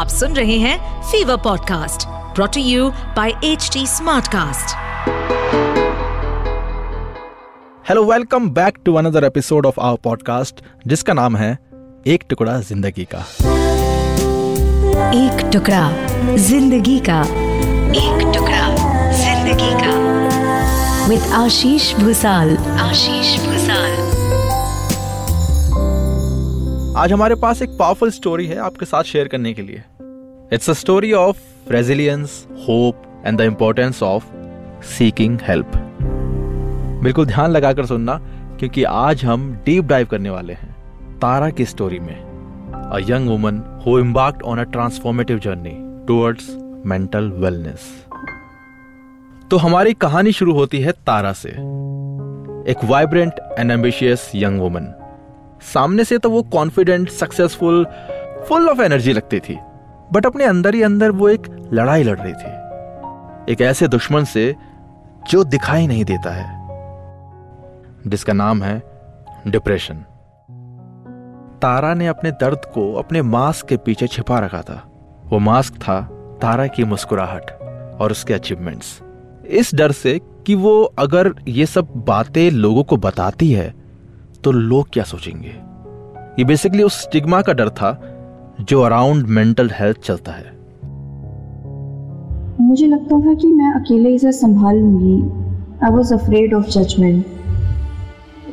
आप सुन रहे हैं fever podcast brought to you by H Smartcast hello welcome back to another episode of our podcast जिसका नाम है एक टुकड़ा ज़िंदगी का। एक टुकड़ा ज़िंदगी का। एक टुकड़ा ज़िंदगी का। विद आशीष भूसाल आशीष भूसाल आज हमारे पास एक पावरफुल स्टोरी है आपके साथ शेयर करने के लिए। It's a story of resilience hope and the importance of seeking help बिल्कुल ध्यान लगाकर सुनना, क्योंकि आज हम डीप डाइव करने वाले हैं तारा की स्टोरी में। A young woman who embarked on a transformative journey towards mental wellness तो हमारी कहानी शुरू होती है तारा से। एक vibrant and ambitious young woman सामने से तो वो confident successful full of energy लगती थी। बट अपने अंदर ही अंदर वो एक लड़ाई लड़ रही थी। एक ऐसे दुश्मन से जो दिखाई नहीं देता है। जिसका नाम है डिप्रेशन तारा ने अपने दर्द को अपने मास्क के पीछे छिपा रखा था। वो मास्क था तारा की मुस्कुराहट और उसके अचीवमेंट्स इस डर से कि वो अगर ये सब बातें लोगों को बताती है तो लोग क्या सोचेंगे? ये बेसिकली उस स्टिग्मा का डर था जो अराउंड मेंटल हेल्थ चलता है। मुझे लगता था कि मैं अकेले इसे संभाल लूँगी I was afraid of judgement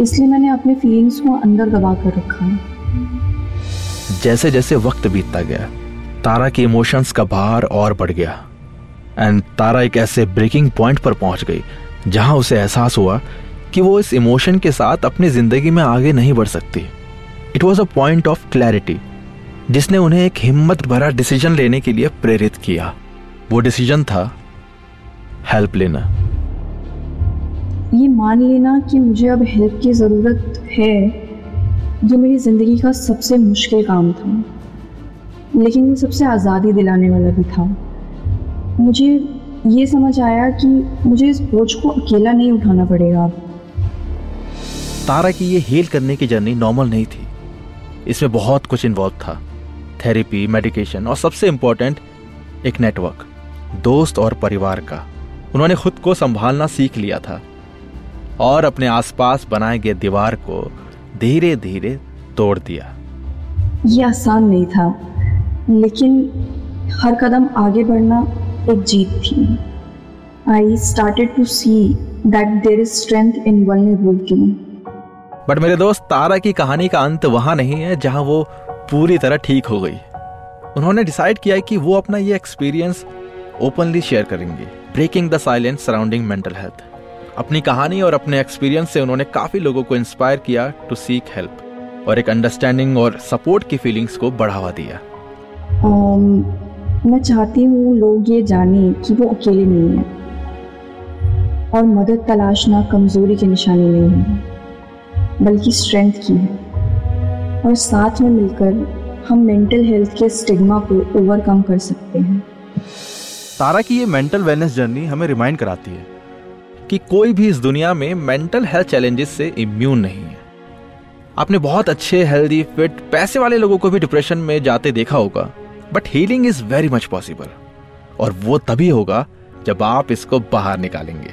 इसलिए मैंने अपने फीलिंग्स को अंदर दबा कर रखा। जैसे जैसे वक्त बीतता गया तारा के इमोशंस का भार और बढ़ गया। एंड तारा एक ऐसे ब्रेकिंग पॉइंट पर पहुँच गई जहाँ उसे एहसास हुआ कि वो इस इमोशन के साथ अपनी ज़िंदगी में आगे नहीं बढ़ सकती। It was a point of clarity जिसने उन्हें एक हिम्मत भरा डिसीज़न लेने के लिए प्रेरित किया। वो डिसीज़न था हेल्प लेना। ये मान लेना कि मुझे अब हेल्प की ज़रूरत है, जो मेरी ज़िंदगी का सबसे मुश्किल काम था। लेकिन ये सबसे आज़ादी दिलाने वाला भी था। मुझे ये समझ आया कि मुझे इस बोझ को अकेला नहीं उठाना पड़ेगा। अब तारा की ये हील करने की जर्नी नॉर्मल नहीं थी। इसमें बहुत कुछ इन्वॉल्व था। थेरेपी मेडिकेशन और सबसे इंपॉर्टेंट एक नेटवर्क दोस्त और परिवार का। उन्होंने खुद को संभालना सीख लिया था। और अपने आसपास बनाए गए दीवार को धीरे धीरे तोड़ दिया। ये आसान नहीं था, लेकिन हर कदम आगे बढ़ना एक जीत थी। I started to see that there is strength in vulnerability but मेरे दोस्त तारा की कहानी का अंत वहाँ नहीं है जहाँ वो पूरी तरह ठीक हो गई। उन्होंने डिसाइड किया कि वो अपना ये एक्सपीरियंस ओपनली शेयर करेंगे। Breaking the silence surrounding mental health अपनी कहानी और अपने एक्सपीरियंस से उन्होंने काफ़ी लोगों को इंस्पायर किया टू सीक हेल्प और एक अंडरस्टैंडिंग और सपोर्ट की फीलिंग्स को बढ़ावा दिया। Um, मैं चाहती हूँ लोग ये जाने कि वो अकेले नहीं है और मदद तलाशना कमज़ोरी की निशानी नहीं है। बल्कि स्ट्रेंथ की है। और साथ में मिलकर हम मेंटल हेल्थ के स्टिग्मा को ओवरकम कर सकते हैं। तारा की ये मेंटल वेलनेस जर्नी हमें रिमाइंड कराती है कि कोई भी इस दुनिया में मेंटल हेल्थ चैलेंजेस से इम्यून नहीं है। आपने बहुत अच्छे हेल्दी फिट पैसे वाले लोगों को भी डिप्रेशन में जाते देखा होगा but healing is very much possible और वो तभी होगा जब आप इसको बाहर निकालेंगे।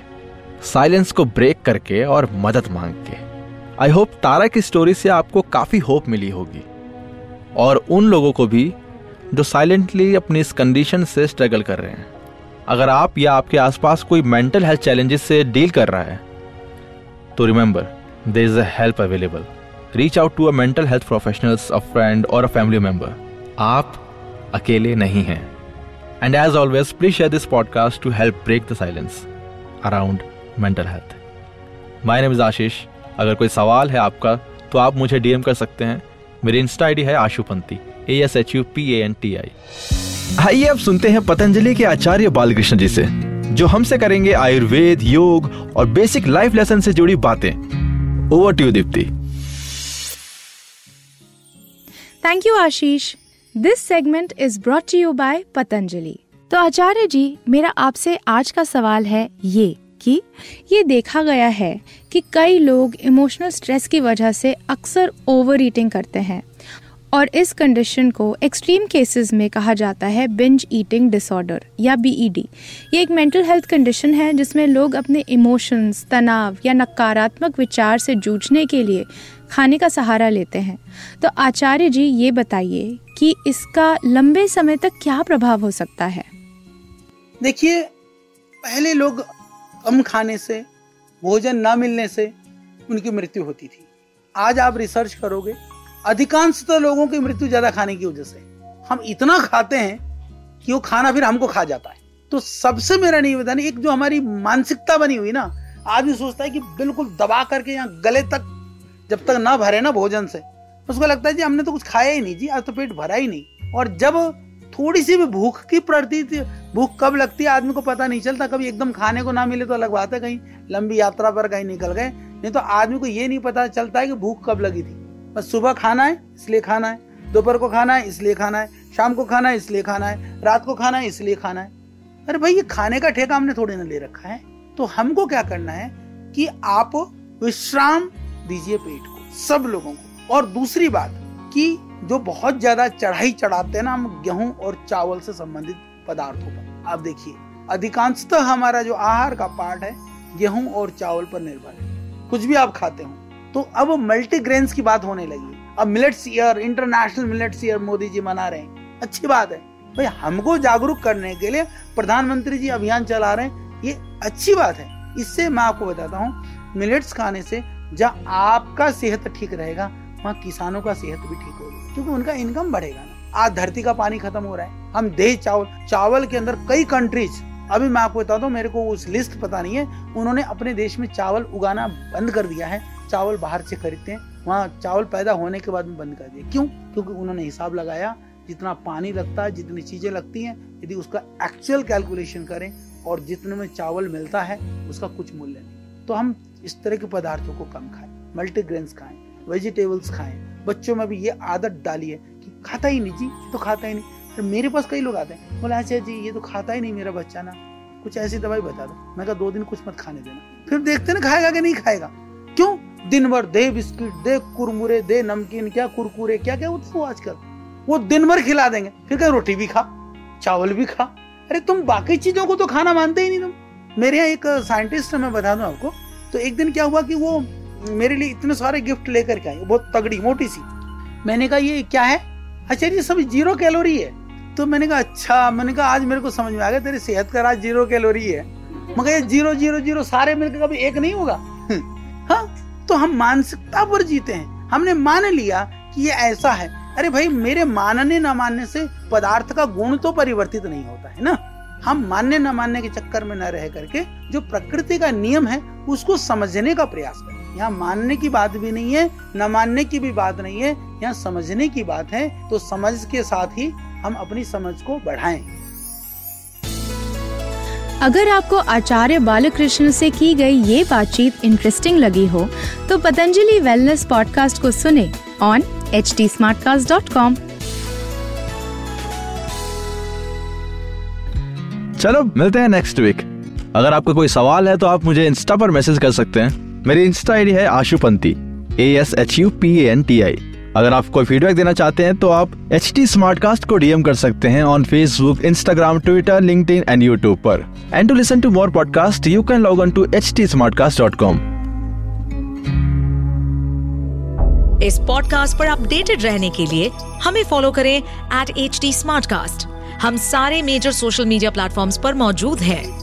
साइलेंस को ब्रेक करके और मदद मांग के आई होप तारा की स्टोरी से आपको काफ़ी होप मिली होगी। और उन लोगों को भी जो साइलेंटली अपनी इस कंडीशन से स्ट्रगल कर रहे हैं। अगर आप या आपके आसपास कोई मेंटल हेल्थ चैलेंजेस से डील कर रहा है तो remember there is a help available reach out to a mental health professionals a friend और अ फैमिली मेंबर आप अकेले नहीं हैं। And as always please share this podcast to help break the silence around mental health my name is Ashish अगर कोई सवाल है आपका तो आप मुझे डीएम कर सकते हैं। मेरी इंस्टा आईडी है Ashupanti A S H U P N T I आइए अब सुनते हैं पतंजलि के आचार्य बालकृष्ण जी से, जो हमसे करेंगे आयुर्वेद, योग और बेसिक लाइफ लेसन से जुड़ी बातें। Over to Deepti thank you Ashish this segment is brought you by Patanjali. तो आचार्य जी, मेरा आपसे आज का सवाल है ये। कि ये देखा गया है कि कई लोग इमोशनल स्ट्रेस की वजह से अक्सर ओवर ईटिंग करते हैं। और इस कंडीशन को एक्सट्रीम केसेस में कहा जाता है बिंज ईटिंग डिसऑर्डर या बीईडी ये एक मेंटल हेल्थ कंडीशन है जिसमें लोग अपने इमोशंस तनाव या नकारात्मक विचार से जूझने के लिए खाने का सहारा लेते हैं। तो आचार्य जी, ये बताइए कि इसका लंबे समय तक क्या प्रभाव हो सकता है? देखिए, पहले लोग कम खाने से, भोजन न मिलने से उनकी मृत्यु होती थी। आज आप रिसर्च करोगे अधिकांशतः लोगों की मृत्यु ज़्यादा खाने की वजह से। हम इतना खाते हैं कि वो खाना फिर हमको खा जाता है। तो सबसे मेरा निवेदन, एक जो हमारी मानसिकता बनी हुई ना, आदमी सोचता है कि बिल्कुल दबा करके यहाँ गले तक जब तक ना भरे ना भोजन से, उसको लगता है जी हमने तो कुछ खाया ही नहीं जी, आज तो पेट भरा ही नहीं। और जब थोड़ी सी भी भूख की प्रती भूख कब लगती है, आदमी को पता नहीं चलता, कभी एकदम खाने को ना मिले तो अलग बात है, कहीं लंबी यात्रा पर कहीं निकल गए, नहीं तो आदमी को ये नहीं पता चलता है कि भूख कब लगी थी। बस सुबह खाना है, इसलिए खाना है, दोपहर को खाना है, इसलिए खाना है, शाम को खाना है, इसलिए खाना है, रात को खाना है, इसलिए खाना है। अरे भाई, ये खाने का ठेका हमने थोड़ी ना ले रखा है तो हमको क्या करना है कि आप विश्राम दीजिए पेट को, सब लोगों को। और दूसरी बात कि जो बहुत ज़्यादा चढ़ाई चढ़ाते हैं ना हम गेहूँ और चावल से संबंधित पदार्थों पर। आप देखिए, अधिकांशतः हमारा जो आहार का पार्ट है, गेहूँ और चावल पर निर्भर है। कुछ भी आप खाते हो तो अब मल्टीग्रेन्स की बात होने लगी अब millets year international millets year Modi ji मना रहे हैं। अच्छी बात है। भाई, हमको जागरूक करने के लिए प्रधानमंत्री जी अभियान चला रहे हैं। ये अच्छी बात है। इससे मैं आपको बताता हूँ मिलेट्स खाने से जहाँ आपका सेहत ठीक रहेगा वहाँ किसानों का सेहत भी ठीक होगी क्योंकि उनका इनकम बढ़ेगा ना। आज धरती का पानी खत्म हो रहा है। हम दही चावल चावल के अंदर कई कंट्रीज़ अभी मैं आपको बताता हूँ मेरे को उस लिस्ट पता नहीं है, उन्होंने अपने देश में चावल उगाना बंद कर दिया है। चावल बाहर से खरीदते हैं, वहाँ चावल पैदा होने के बाद में बंद कर दिया। क्यों? क्योंकि उन्होंने हिसाब लगाया, जितना पानी लगता है, जितनी चीज़ें लगती हैं, यदि उसका एक्चुअल कैलकुलेशन करें, और जितने में चावल मिलता है, उसका कुछ मूल्य नहीं। तो हम इस तरह के पदार्थों को कम खाएँ मल्टीग्रेन्स खाएँ। वेजिटेबल्स खाएँ। बच्चों में भी ये आदत डाली है कि खाता ही नहीं जी तो खाता ही नहीं। तो मेरे पास कई लोग आते हैं, बोले अच्छा जी, ये तो खाता ही नहीं मेरा बच्चा ना। कुछ ऐसी दवाई बता दो। मैं कहा, दो दिन कुछ मत खाने देना। फिर देखते ना, खाएगा कि नहीं खाएगा। क्यों? दिन भर दे बिस्किट, दे कुरमुरे, दे नमकीन, क्या कुरकुरे, क्या क्या, वो आजकल। वो दिन भर खिला देंगे। फिर क्या रोटी भी खा, चावल भी खा। अरे, तुम बाकी चीज़ों को तो खाना मानते ही नहीं तुम। मेरे यहाँ एक साइंटिस्ट मैं बता दू आपको। तो एक दिन क्या हुआ कि वो मेरे लिए इतने सारे गिफ्ट लेकर के आई, बहुत तगड़ी, मोटी सी। मैंने कहा, ये क्या है? अच्छा ये सब ज़ीरो कैलोरी है। तो मैंने कहा अच्छा मैंने कहा, आज मेरे को समझ में आ गया, तेरी सेहत का राज ज़ीरो कैलोरी है। मगर ये ज़ीरो ज़ीरो ज़ीरो, सारे मिलकर कभी एक नहीं होगा? हाँ तो हम मानसिकता पर जीते हैं। हमने मान लिया कि ये ऐसा है। अरे भाई, मेरे मानने न मानने से पदार्थ का गुण तो परिवर्तित नहीं होता है ना? हम मानने न मानने के चक्कर में न रह करके जो प्रकृति का नियम है, उसको समझने का प्रयास करें। यहाँ मानने की बात भी नहीं है न मानने की भी बात नहीं है यहाँ समझने की बात है तो समझ के साथ ही हम अपनी समझ को बढ़ाएँ। अगर आपको आचार्य बालकृष्ण से की गई ये बातचीत इंटरेस्टिंग लगी हो तो पतंजलि वेलनेस पॉडकास्ट को सुने ऑन एच टी चलो मिलते हैं नेक्स्ट वीक अगर आपका कोई सवाल है तो आप मुझे इंस्टा पर मैसेज कर सकते हैं। मेरी इंस्टा आईडी है Ashupanti A S H U P N T I अगर आप कोई फीडबैक देना चाहते हैं तो आप एच टी स्मार्ट कास्ट को डीएम कर सकते हैं on Facebook Instagram Twitter LinkedIn and YouTube पर। And to listen to more podcasts you can log on to H T smart cast dot com इस पॉडकास्ट पर अपडेटेड रहने के लिए हमें फॉलो करें एट एच हम सारे मेजर सोशल मीडिया प्लेटफॉर्म पर मौजूद हैं।